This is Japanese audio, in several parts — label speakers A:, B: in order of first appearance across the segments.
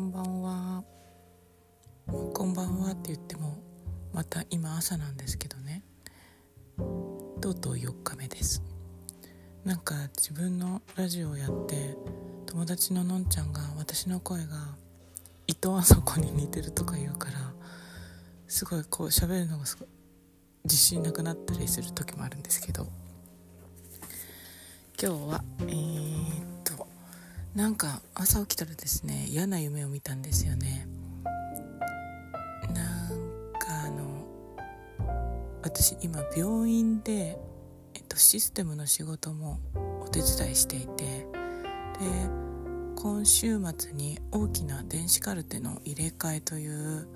A: こんばんは。こんばんはって言ってもまた今朝なんですけどね。とうとう4日目です。なんか自分のラジオをやって友達ののんちゃんが私の声が伊藤あそこに似てるとか言うからすごいこう喋るのがすごい自信なくなったりする時もあるんですけど。今日はえー、っとなんか朝起きたらですね嫌な夢を見たんですよね。なんかあの私今病院で、えっと、システムの仕事もお手伝いしていてで今週末に大きな電子カルテの入れ替えという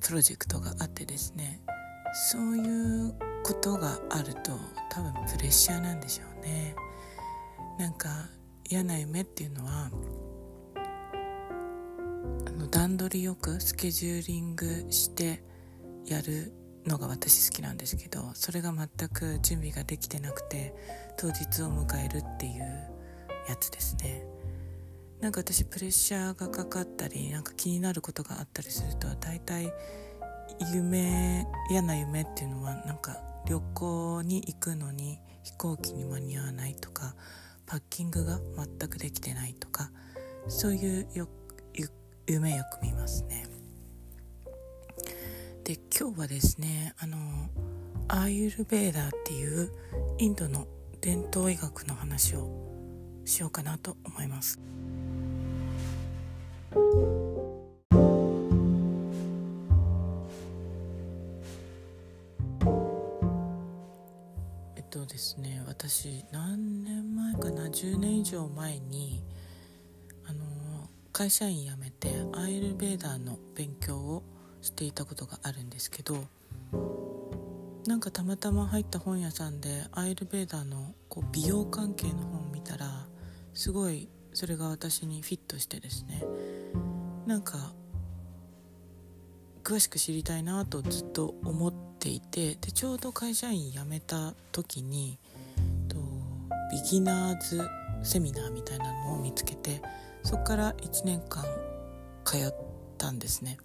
A: プロジェクトがあってですねそういうことがあると多分プレッシャーなんでしょうね。なんか嫌な夢っていうのはあの段取りよくスケジューリングしてやるのが私好きなんですけどそれが全く準備ができてなくて当日を迎えるっていうやつですね。なんか私プレッシャーがかかったりなんか気になることがあったりすると大体夢嫌な夢っていうのはなんか旅行に行くのに飛行機に間に合わないとかパッキングが全くできてないとかそういうよ夢よく見ますねで今日はですねあのアーユルベーダーっていうインドの伝統医学の話をしようかなと思います。えっとですね私何かな10年以上前にあの会社員辞めてアイルベーダーの勉強をしていたことがあるんですけどなんかたまたま入った本屋さんでアイルベーダーのこう美容関係の本を見たらすごいそれが私にフィットしてですね。なんか詳しく知りたいなとずっと思っていてでちょうど会社員辞めた時にビギナーズセミナーみたいなのを見つけてそこから1年間通ったんですね。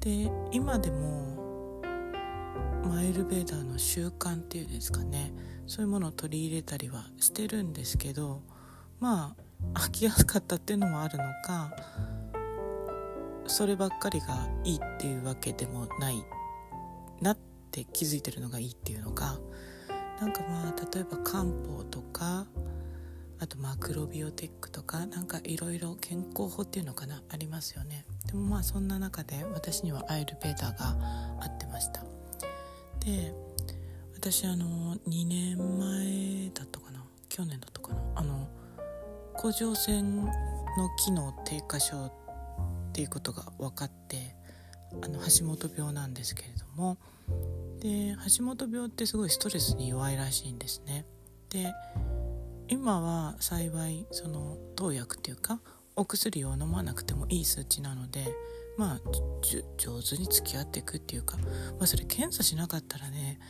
A: で今でもマイルベーダーの習慣っていうんですかね。そういうものを取り入れたりはしてるんですけどまあ飽きやすかったっていうのもあるのかそればっかりがいいっていうわけでもないなって気づいてるのがいいっていうのかなんかまあ例えば漢方とかあとマクロビオティックとかなんかいろいろ健康法っていうのかなありますよね。でもまあそんな中で私にはアイルベーダーが合ってました。で私あの2年前だったかな去年だったかなあの甲状腺の機能低下症っていうことが分かってあの橋本病なんですけれどもで橋本病ってすごいストレスに弱いらしいんですね。で今は幸いその投薬っていうかお薬を飲まなくてもいい数値なのでまあ上手に付き合っていくっていうか、まあ、それ検査しなかったらね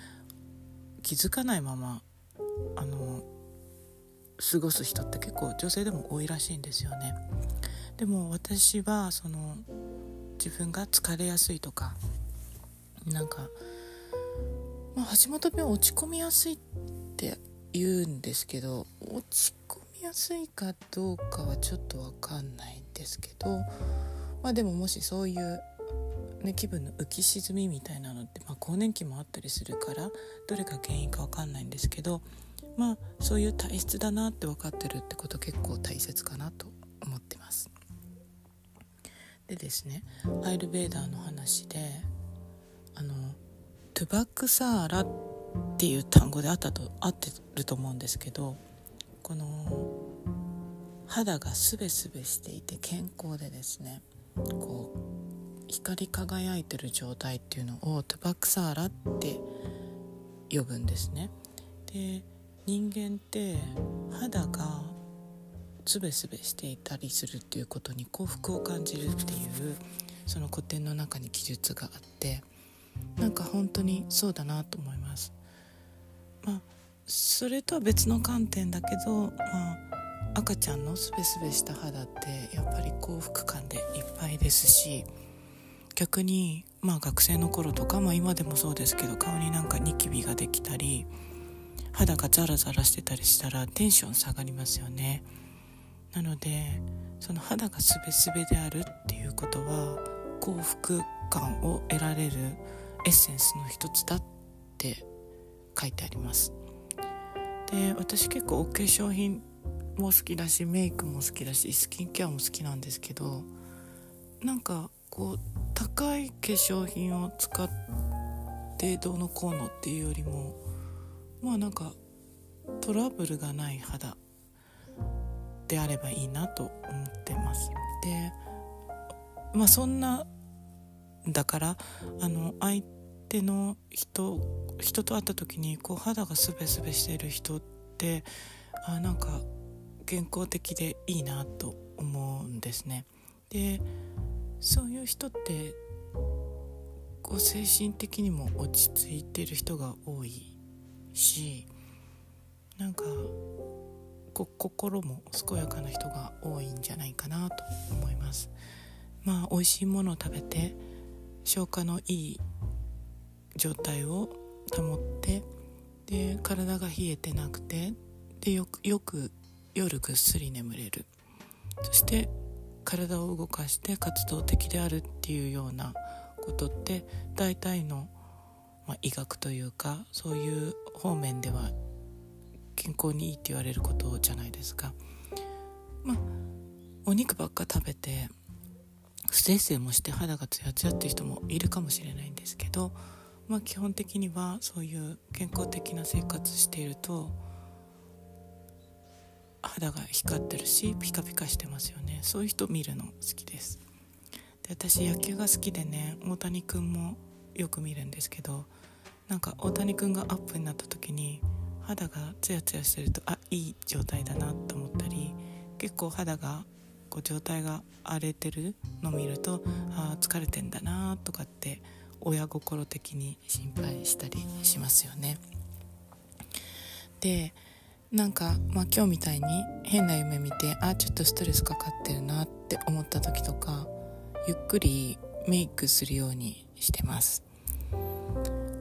A: 気づかないままあの過ごす人って結構女性でも多いらしいんですよね。でも私はその自分が疲れやすいとかなんか、まあ、橋本病落ち込みやすいって言うんですけど落ち込みやすいかどうかはちょっと分かんないんですけどまあでももしそういう、ね、気分の浮き沈みみたいなのって、まあ、更年期もあったりするからどれが原因か分かんないんですけどまあそういう体質だなって分かってるってこと結構大切かなと思ってます。でですねアイルベーダーの話であのトゥバックサーラっていう単語であったと合ってると思うんですけどこの肌がすべすべしていて健康でですねこう光り輝いてる状態っていうのをトゥバックサーラって呼ぶんですね。で人間って肌がすべすべしていたりするっていうことに幸福を感じるっていうその古典の中に記述があってなんか本当にそうだなと思います。まあそれとは別の観点だけど、まあ、赤ちゃんのスベスベした肌ってやっぱり幸福感でいっぱいですし逆にまあ学生の頃とか、まあ、今でもそうですけど顔になんかニキビができたり肌がザラザラしてたりしたらテンション下がりますよねなのでその肌がスベスベであるっていうことは幸福感を得られるエッセンスの一つだって書いてあります。で私結構お化粧品も好きだしメイクも好きだしスキンケアも好きなんですけどなんかこう高い化粧品を使ってどうのこうのっていうよりもまあなんかトラブルがない肌であればいいなと思ってます。でまあそんなだからあの相手の人人と会った時にこう肌がスベスベしてる人ってあなんか健康的でいいなと思うんですね。でそういう人ってこう精神的にも落ち着いてる人が多いしなんかこ心も健やかな人が多いんじゃないかなと思います。まあ美味しいものを食べて消化のいい状態を保ってで体が冷えてなくてでよくよく夜ぐっすり眠れるそして体を動かして活動的であるっていうようなことって大体の、まあ、医学というかそういう方面では健康にいいって言われることじゃないですか。まあお肉ばっか食べて不摂生もして肌がツヤツヤっていう人もいるかもしれないんですけど、まあ、基本的にはそういう健康的な生活していると肌が光ってるしピカピカしてますよね。そういう人見るの好きです。で私野球が好きでね大谷君もよく見るんですけどなんか大谷君がアップになった時に肌がツヤツヤしてるとあいい状態だなと思ったり結構肌がこう状態が荒れてるのを見るとあ疲れてんだなとかって親心的に心配したりしますよね。でなんか、まあ、今日みたいに変な夢見てあちょっとストレスかかってるなって思った時とかゆっくりメイクするようにしてます。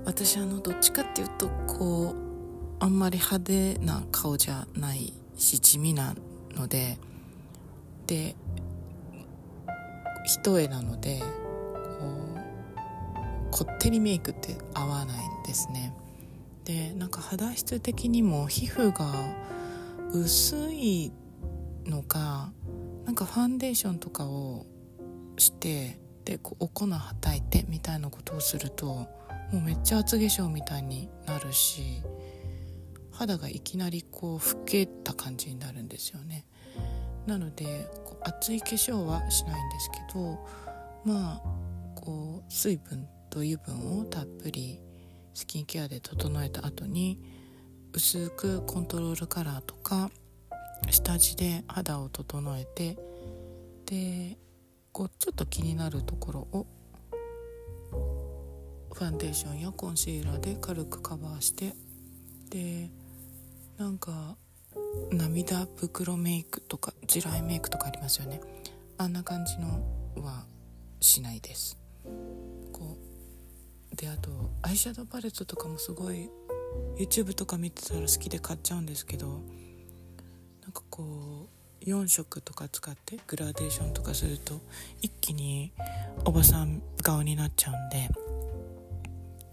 A: 私あのどっちかっていうとこうあんまり派手な顔じゃないし地味なのでで一重なのでこうこってりメイクって合わないんですね。でなんか肌質的にも皮膚が薄いのかなんかファンデーションとかをしてでこうお粉はたいてみたいなことをするともうめっちゃ厚化粧みたいになるし肌がいきなりこう老けた感じになるんですよね。なのでこう厚い化粧はしないんですけどまあこう水分と油分をたっぷりスキンケアで整えた後に薄くコントロールカラーとか下地で肌を整えてでこうちょっと気になるところをファンデーションやコンシーラーで軽くカバーしてでなんか涙袋メイクとか地雷メイクとかありますよね。あんな感じのはしないです。こうであとアイシャドウパレットとかもすごい YouTube とか見てたら好きで買っちゃうんですけどなんかこう4色とか使ってグラデーションとかすると一気におばさん顔になっちゃうんで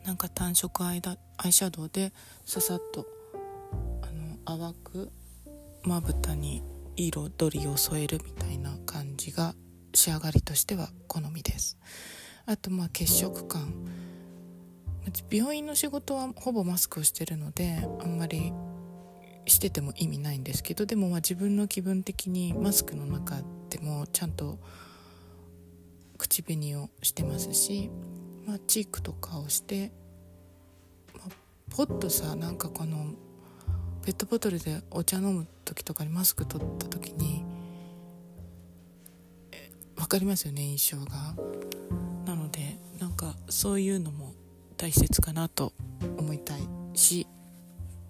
A: なんか単色アイアイシャドウでささっとあの淡くまぶたに彩りを添えるみたいな感じが仕上がりとしては好みです。あとまあ血色感。病院の仕事はほぼマスクをしてるのであんまりしてても意味ないんですけどでもまあ自分の気分的にマスクの中でもちゃんと口紅をしてますし、まあ、チークとかをして、まあ、ポッとさなんかこのペットボトルでお茶飲む時とかにマスク取った時に分かりますよね印象が。なのでなんかそういうのも大切かなと思いたいし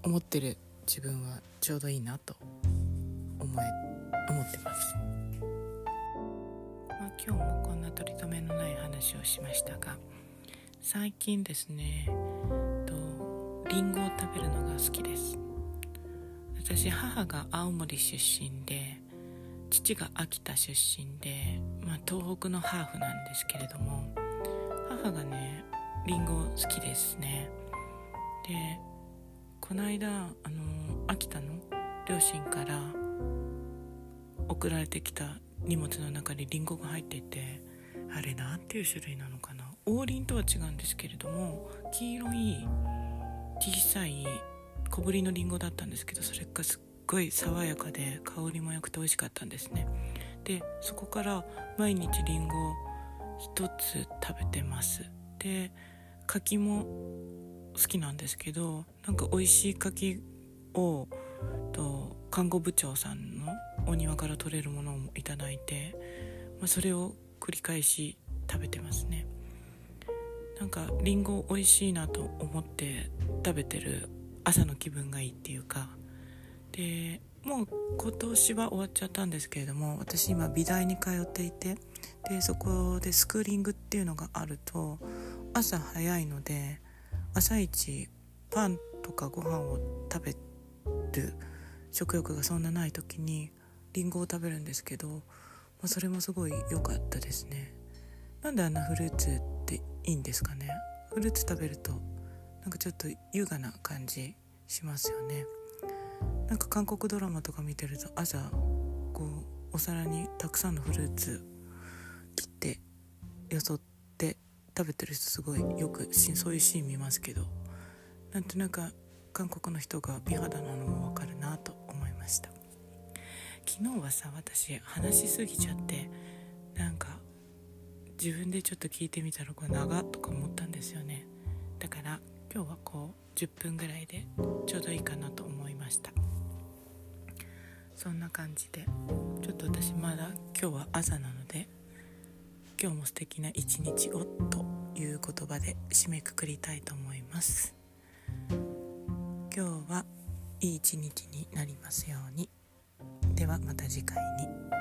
A: 思ってる自分はちょうどいいなと思え思ってます、まあ、今日もこんな取り留めのない話をしましたが最近ですねとリンゴを食べるのが好きです私母が青森出身で父が秋田出身で、まあ、東北のハーフなんですけれども母がねりんご好きですね。でこの間あの秋田の両親から送られてきた荷物の中にりんごが入っててあれなんていう種類なのかな。王林とは違うんですけれども黄色い小さい小ぶりのりんごだったんですけどそれがすっごい爽やかで香りも良くて美味しかったんですね。でそこから毎日りんご1つ食べてます。で柿も好きなんですけどなんか美味しい柿をと看護部長さんのお庭から取れるものをいただいて、まあ、それを繰り返し食べてますね。なんかりんご美味しいなと思って食べてる朝の気分がいいっていうか。でもう今年は終わっちゃったんですけれども私今美大に通っていてでそこでスクーリングっていうのがあると朝早いので朝一パンとかご飯を食べる食欲がそんなない時にりんごを食べるんですけど、まあ、それもすごい良かったですね。なんであんなフルーツっていいんですかね。フルーツ食べるとなんかちょっと優雅な感じしますよね。なんか韓国ドラマとか見てると朝こうお皿にたくさんのフルーツ切ってよそって食べてる人すごいよくそういうシーン見ますけどなんとなく韓国の人が美肌なのもわかるなと思いました。昨日はさ私話しすぎちゃってなんか自分でちょっと聞いてみたらこれ長とか思ったんですよね。だから今日はこう10分ぐらいでちょうどいいかなと思いました。そんな感じでちょっと私まだ今日は朝なので今日も素敵な一日をという言葉で締めくくりたいと思います。今日はいい一日になりますように。ではまた次回に。